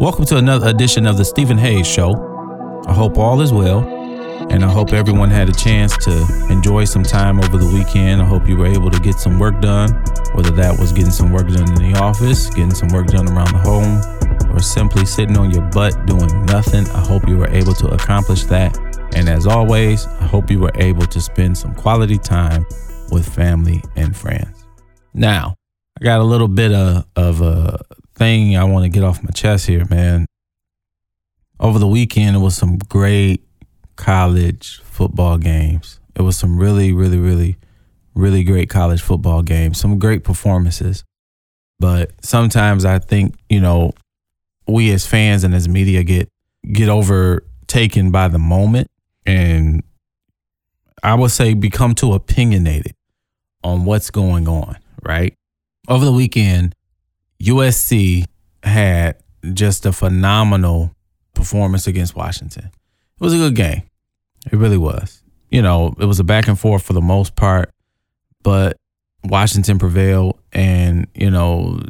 Welcome to another edition of the Stephen Hayes Show. I hope all is well, and I hope everyone had a chance to enjoy some time over the weekend. I hope you were able to get some work done, whether that was getting some work done in the office, getting some work done around the home, or simply sitting on your butt doing nothing. I hope you were able to accomplish that. And as always, I hope you were able to spend some quality time with family and friends. Now, I got a little bit of, of a thing I want to get off my chest here, man. Over the weekend, it was some great college football games. It was some really, really, really, really great college football games, some great performances. But sometimes I think, you know, we as fans and as media get get overtaken by the moment and I would say become too opinionated on what's going on, right? Over the weekend, USC had just a phenomenal performance against Washington. It was a good game. It really was. You know, it was a back and forth for the most part, but Washington prevailed and, you know,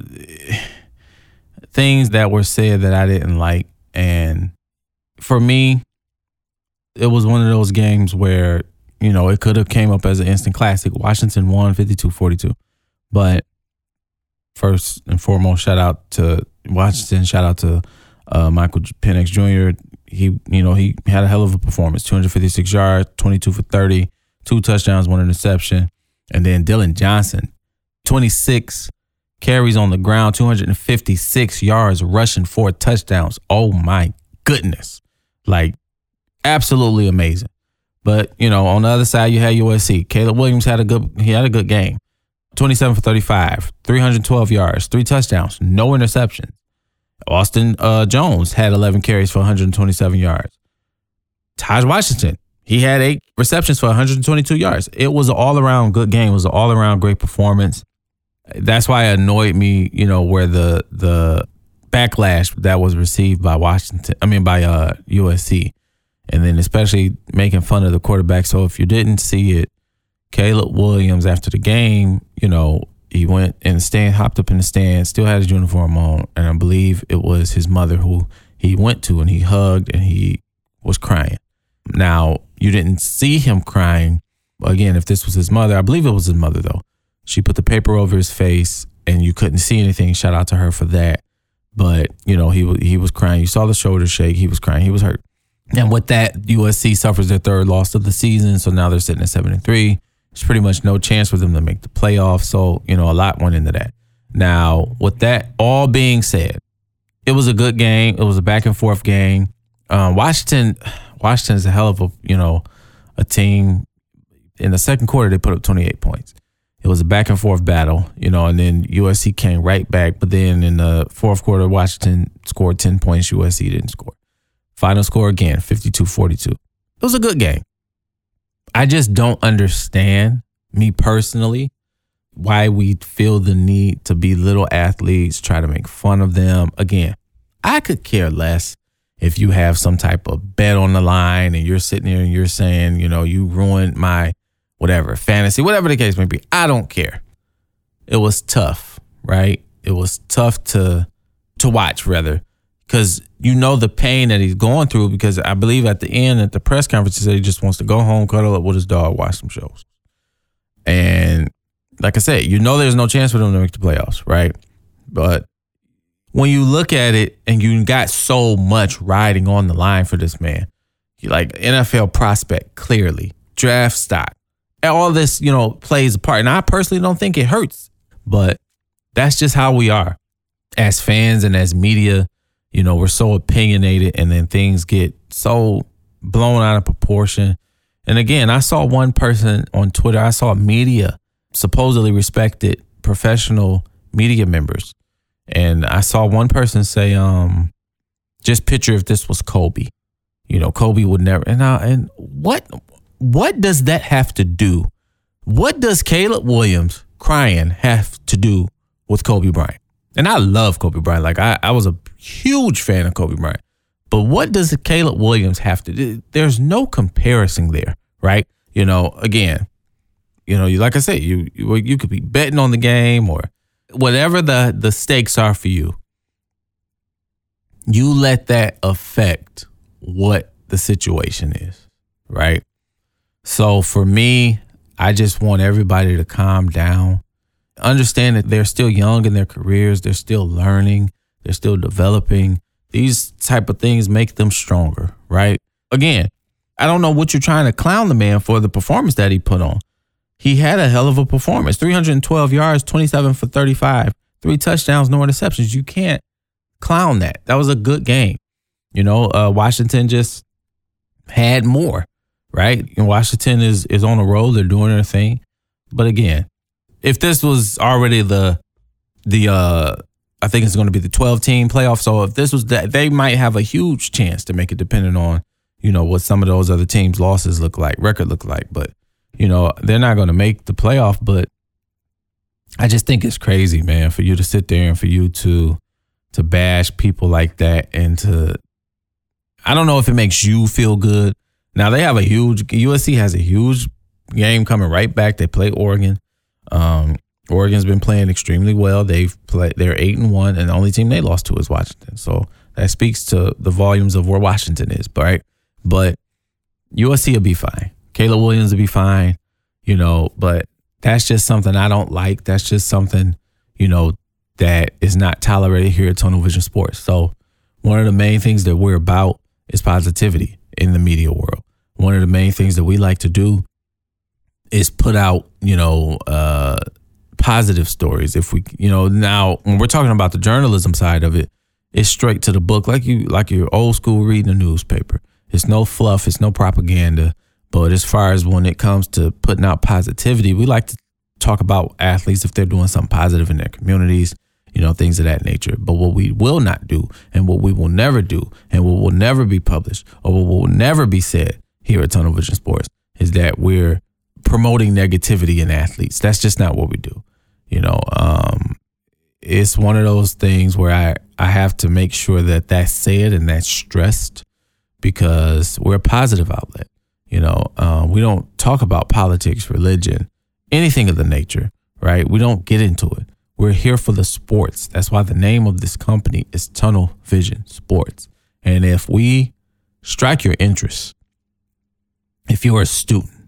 things that were said that I didn't like and for me, it was one of those games where, you know, it could have came up as an instant classic. Washington won 52-42. But first and foremost, shout out to Washington. Shout out to uh, Michael Penix Jr. He, you know, he had a hell of a performance. 256 yards, 22 for 30, two touchdowns, one interception. And then Dillon Johnson, 26 carries on the ground, 256 yards, rushing four touchdowns. Oh my goodness. Like, absolutely amazing. But, you know, on the other side, you had USC. Caleb Williams had a good he had a good game. 27 for 35, 312 yards, three touchdowns, no interceptions. Austin uh, Jones had 11 carries for 127 yards. Tahj Washington, he had eight receptions for 122 yards. It was an all around good game. It was an all around great performance. That's why it annoyed me, you know, where the the backlash that was received by Washington, I mean by uh, USC, and then especially making fun of the quarterback. So if you didn't see it, Caleb Williams after the game, you know, he went the stand, hopped up in the stand, still had his uniform on, and I believe it was his mother who he went to and he hugged and he was crying. Now, you didn't see him crying. Again, if this was his mother, I believe it was his mother though. She put the paper over his face and you couldn't see anything. Shout out to her for that. But, you know, he he was crying. You saw the shoulder shake. He was crying. He was hurt. And with that, USC suffers their third loss of the season. So now they're sitting at 7 and 3. There's pretty much no chance for them to make the playoffs. So, you know, a lot went into that. Now, with that all being said, it was a good game. It was a back and forth game. Um, Washington, Washington is a hell of a, you know, a team. In the second quarter, they put up 28 points. It was a back and forth battle, you know, and then USC came right back. But then in the fourth quarter, Washington scored 10 points. USC didn't score. Final score again, 52 42. It was a good game. I just don't understand, me personally, why we feel the need to belittle athletes, try to make fun of them. Again, I could care less if you have some type of bet on the line and you're sitting there and you're saying, you know, you ruined my whatever fantasy, whatever the case may be. I don't care. It was tough, right? It was tough to to watch rather because you know the pain that he's going through. Because I believe at the end at the press conference, he said he just wants to go home, cuddle up with his dog, watch some shows. And like I said, you know there's no chance for them to make the playoffs, right? But when you look at it and you got so much riding on the line for this man, like NFL prospect, clearly, draft stock, all this, you know, plays a part. And I personally don't think it hurts, but that's just how we are as fans and as media you know, we're so opinionated and then things get so blown out of proportion. And again, I saw one person on Twitter, I saw media, supposedly respected professional media members. And I saw one person say, um, just picture if this was Kobe. You know, Kobe would never and I, and what what does that have to do? What does Caleb Williams crying have to do with Kobe Bryant? And I love Kobe Bryant. Like I, I was a huge fan of Kobe Bryant. But what does Caleb Williams have to do? There's no comparison there, right? You know, again, you know, you like I said, you you, you could be betting on the game or whatever the the stakes are for you. you let that affect what the situation is, right? So for me, I just want everybody to calm down. Understand that they're still young in their careers, they're still learning, they're still developing. These type of things make them stronger, right? Again, I don't know what you're trying to clown the man for the performance that he put on. He had a hell of a performance 312 yards, 27 for 35, three touchdowns, no interceptions. You can't clown that. That was a good game. You know, uh, Washington just had more, right? And Washington is is on a roll. They're doing their thing. But again, if this was already the the uh I think it's going to be the 12 team playoff. So if this was that, they might have a huge chance to make it depending on, you know, what some of those other teams' losses look like, record look like. But, you know, they're not going to make the playoff. But I just think it's crazy, man, for you to sit there and for you to to bash people like that and to I don't know if it makes you feel good. Now they have a huge USC has a huge game coming right back. They play Oregon. Um, Oregon's been playing extremely well. They've played they're eight and one, and the only team they lost to is Washington. So that speaks to the volumes of where Washington is, right? But USC will be fine. Caleb Williams will be fine, you know, but that's just something I don't like. That's just something, you know, that is not tolerated here at Tunnel Vision Sports. So one of the main things that we're about is positivity in the media world. One of the main things that we like to do is put out, you know, uh, positive stories. If we, you know, now when we're talking about the journalism side of it, it's straight to the book, like you, like you're old school reading a newspaper. It's no fluff, it's no propaganda. But as far as when it comes to putting out positivity, we like to talk about athletes if they're doing something positive in their communities, you know, things of that nature. But what we will not do, and what we will never do, and what will never be published, or what will never be said here at Tunnel Vision Sports, is that we're promoting negativity in athletes. That's just not what we do. You know, um, it's one of those things where I, I have to make sure that that's said and that's stressed because we're a positive outlet. You know, um, we don't talk about politics, religion, anything of the nature, right? We don't get into it. We're here for the sports. That's why the name of this company is Tunnel Vision Sports. And if we strike your interest, if you're a student,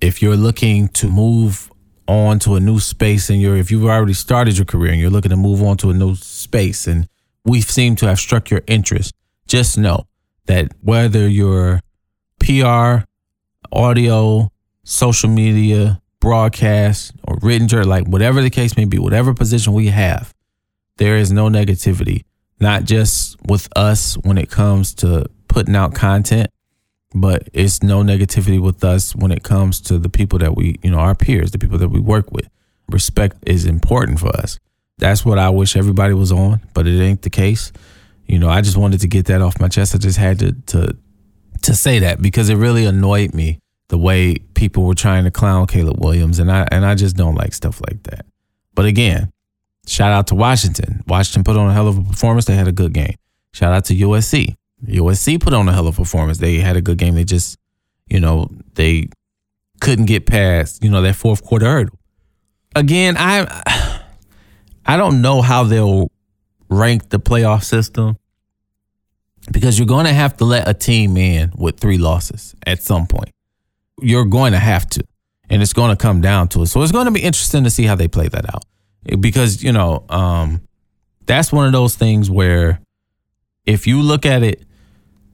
if you're looking to move on to a new space and you're if you've already started your career and you're looking to move on to a new space and we seem to have struck your interest, just know that whether you're PR, audio, social media, broadcast, or written journal, like whatever the case may be, whatever position we have, there is no negativity, not just with us when it comes to putting out content, but it's no negativity with us when it comes to the people that we, you know, our peers, the people that we work with. Respect is important for us. That's what I wish everybody was on, but it ain't the case. You know, I just wanted to get that off my chest. I just had to to to say that because it really annoyed me the way people were trying to clown Caleb Williams and I and I just don't like stuff like that. But again, shout out to Washington. Washington put on a hell of a performance. They had a good game. Shout out to USC. USC put on a hell of a performance. They had a good game. They just, you know, they couldn't get past, you know, that fourth quarter hurdle. Again, I I don't know how they'll rank the playoff system because you're going to have to let a team in with three losses at some point. You're going to have to, and it's going to come down to it. So it's going to be interesting to see how they play that out because, you know, um, that's one of those things where if you look at it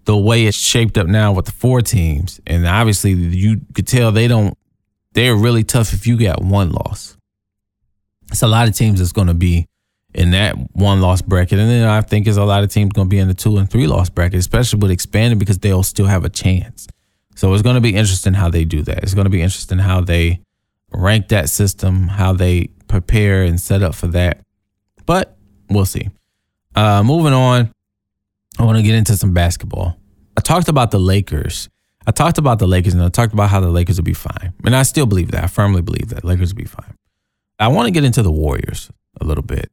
the way it's shaped up now with the four teams, and obviously you could tell they don't, they're really tough if you got one loss. It's a lot of teams that's going to be in that one loss bracket. And then I think there's a lot of teams going to be in the two and three loss bracket, especially with expanding because they'll still have a chance. So it's going to be interesting how they do that. It's going to be interesting how they rank that system, how they prepare and set up for that. But we'll see. Uh, moving on, I want to get into some basketball. I talked about the Lakers. I talked about the Lakers and I talked about how the Lakers will be fine. And I still believe that. I firmly believe that Lakers will be fine. I want to get into the Warriors a little bit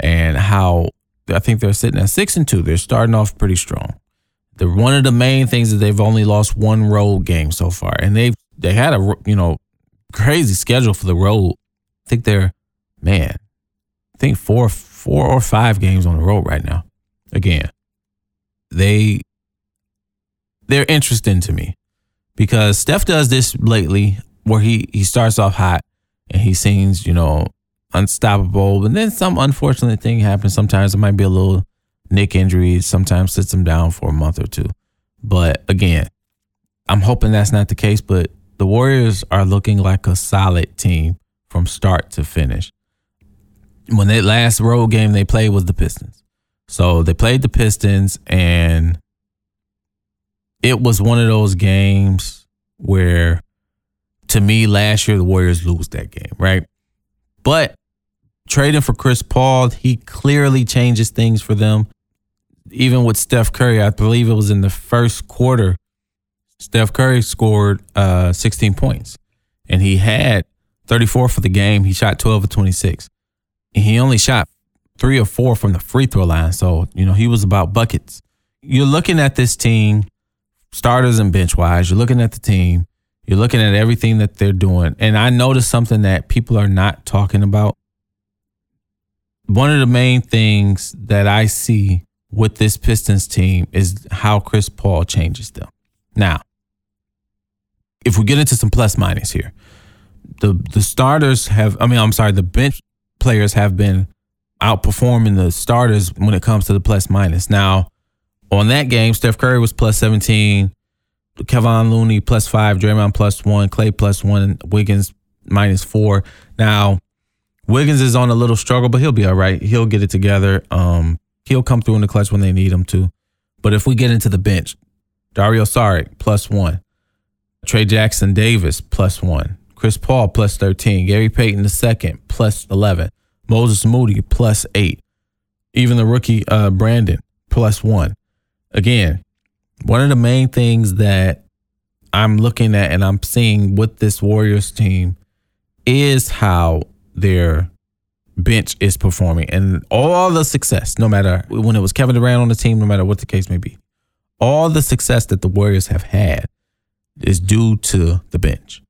and how I think they're sitting at six and two. They're starting off pretty strong. The one of the main things is they've only lost one road game so far, and they've they had a you know crazy schedule for the road. I think they're man, I think four four or five games on the road right now. Again, they they're interesting to me because Steph does this lately where he he starts off hot and he seems, you know, unstoppable, but then some unfortunate thing happens. Sometimes it might be a little nick injury, sometimes sits him down for a month or two. But again, I'm hoping that's not the case, but the Warriors are looking like a solid team from start to finish. When that last road game they played was the Pistons. So they played the Pistons and it was one of those games where to me last year the Warriors lose that game, right? But trading for Chris Paul, he clearly changes things for them. Even with Steph Curry, I believe it was in the first quarter, Steph Curry scored uh, 16 points and he had 34 for the game. He shot 12 of 26. And he only shot three or four from the free throw line. So, you know, he was about buckets. You're looking at this team, starters and bench wise, you're looking at the team, you're looking at everything that they're doing. And I noticed something that people are not talking about. One of the main things that I see with this Pistons team is how Chris Paul changes them. Now, if we get into some plus minus here, the the starters have I mean, I'm sorry, the bench players have been outperforming the starters when it comes to the plus minus. Now, on that game, Steph Curry was plus 17, Kevon Looney plus five, Draymond plus one, Clay plus one, Wiggins minus four. Now, Wiggins is on a little struggle, but he'll be all right. He'll get it together. Um, he'll come through in the clutch when they need him to. But if we get into the bench, Dario Saric plus one, Trey Jackson Davis plus one, Chris Paul plus 13, Gary Payton the second plus 11, Moses Moody plus eight, even the rookie uh, Brandin plus one. Again, one of the main things that I'm looking at and I'm seeing with this Warriors team is how their bench is performing and all the success, no matter when it was Kevin Durant on the team, no matter what the case may be, all the success that the Warriors have had is due to the bench.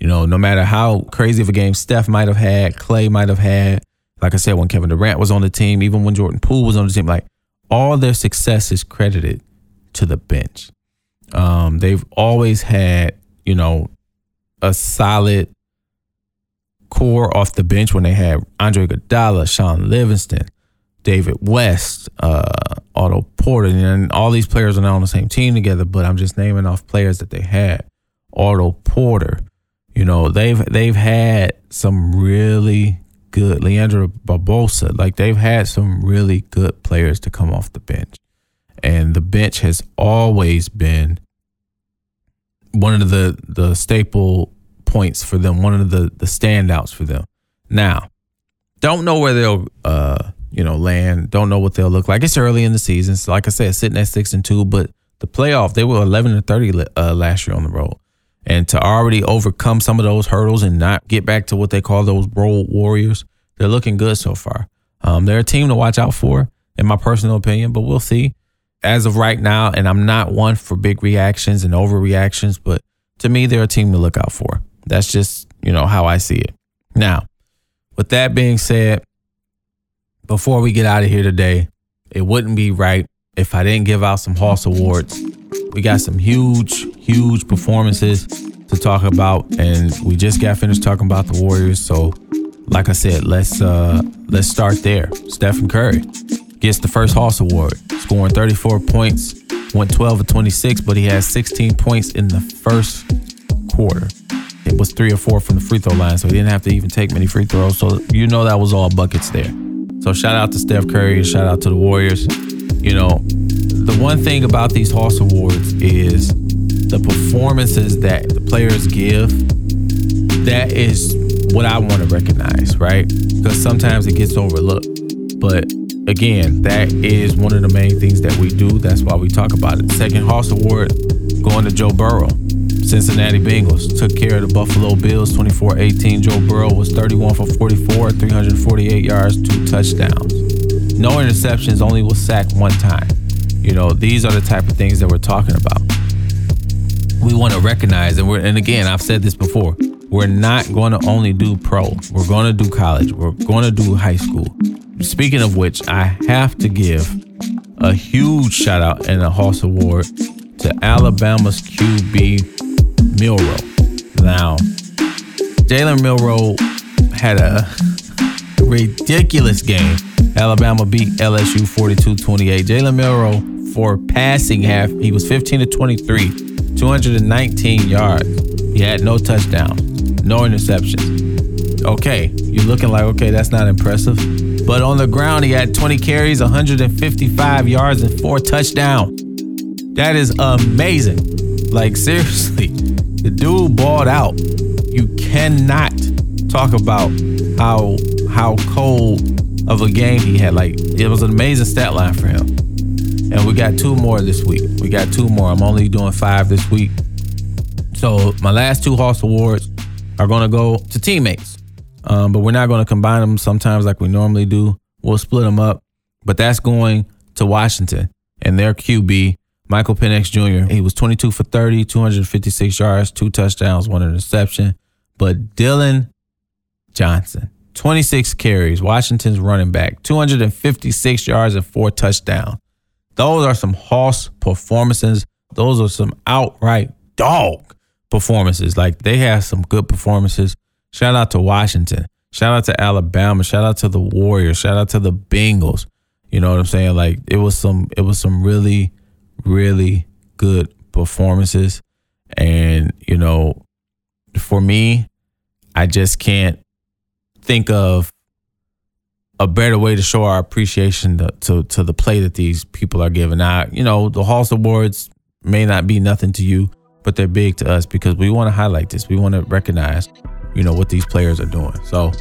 You know, no matter how crazy of a game Steph might have had, Clay might have had, like I said, when Kevin Durant was on the team, even when Jordan Poole was on the team, like all their success is credited to the bench. Um, they've always had, you know, a solid core off the bench when they had Andre Iguodala, Shaun Livingston, David West, uh, Otto Porter, and all these players are not on the same team together. But I'm just naming off players that they had. Otto Porter, you know, they've they've had some really good Leandro Barbosa. Like they've had some really good players to come off the bench and the bench has always been one of the the staple points for them, one of the the standouts for them. Now, don't know where they'll uh you know land, don't know what they'll look like. It's early in the season, so like I said, sitting at six and two, but the playoff they were eleven and thirty uh, last year on the road, and to already overcome some of those hurdles and not get back to what they call those road warriors, they're looking good so far. Um, they're a team to watch out for, in my personal opinion, but we'll see as of right now, and I'm not one for big reactions and overreactions, but to me, they're a team to look out for. That's just, you know, how I see it. Now, with that being said, before we get out of here today, it wouldn't be right if I didn't give out some Hoss Awards. We got some huge, huge performances to talk about, and we just got finished talking about the Warriors. So, like I said, let's uh let's start there. Stephen Curry gets the first Hoss Award, scoring 34 points, went 12 of 26, but he had 16 points in the first quarter. It was three or four from the free throw line, so he didn't have to even take many free throws. So you know that was all buckets there. So shout out to Steph Curry and shout out to the Warriors. You know, the one thing about these Hoss Awards is the performances that the players give. That is what I want to recognize, right? Because sometimes it gets overlooked. But again, that is one of the main things that we do. That's why we talk about it. Second Hoss Award going to Joe Burrow. Cincinnati Bengals took care of the Buffalo Bills 24 18. Joe Burrow was 31 for 44, 348 yards, two touchdowns. No interceptions, only was sacked one time. You know, these are the type of things that we're talking about. We want to recognize, and we're, and again, I've said this before, we're not going to only do pro, we're going to do college, we're going to do high school. Speaking of which, I have to give a huge shout out and a Hoss Award to Alabama's QB Milroe. Now, Jalen Milroe had a ridiculous game. Alabama beat LSU 42 28. Jalen Milroe for passing half, he was 15 to 23, 219 yards. He had no touchdown, no interceptions. Okay, you're looking like, okay, that's not impressive. But on the ground, he had 20 carries, 155 yards, and four touchdowns. That is amazing. Like, seriously, the dude balled out. You cannot talk about how how cold of a game he had. Like, it was an amazing stat line for him. And we got two more this week. We got two more. I'm only doing five this week. So my last two Hoss Awards are going to go to teammates, um, but we're not going to combine them sometimes like we normally do. We'll split them up, but that's going to Washington and their QB, Michael Penix Jr. He was 22 for 30, 256 yards, two touchdowns, one interception. But Dillon Johnson, 26 carries, Washington's running back, 256 yards and four touchdowns. Those are some Hoss performances. Those are some outright dog performances. Like they have some good performances. Shout out to Washington. Shout out to Alabama. Shout out to the Warriors. Shout out to the Bengals. You know what I'm saying? Like it was some it was some really, really good performances. And, you know, for me, I just can't think of a better way to show our appreciation to, to, to the play that these people are giving. Now, you know, the Hoss Awards may not be nothing to you, but they're big to us because we want to highlight this. We want to recognize, you know, what these players are doing. So,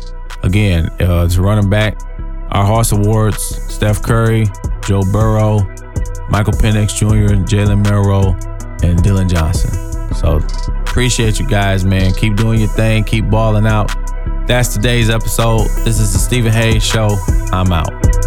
again, uh, it's running back. Our Hoss Awards: Steph Curry, Joe Burrow, Michael Penix Jr., Jalen Milroe, and Dillon Johnson. So, appreciate you guys, man. Keep doing your thing. Keep balling out. That's today's episode. This is the Stephen Hayes Show. I'm out.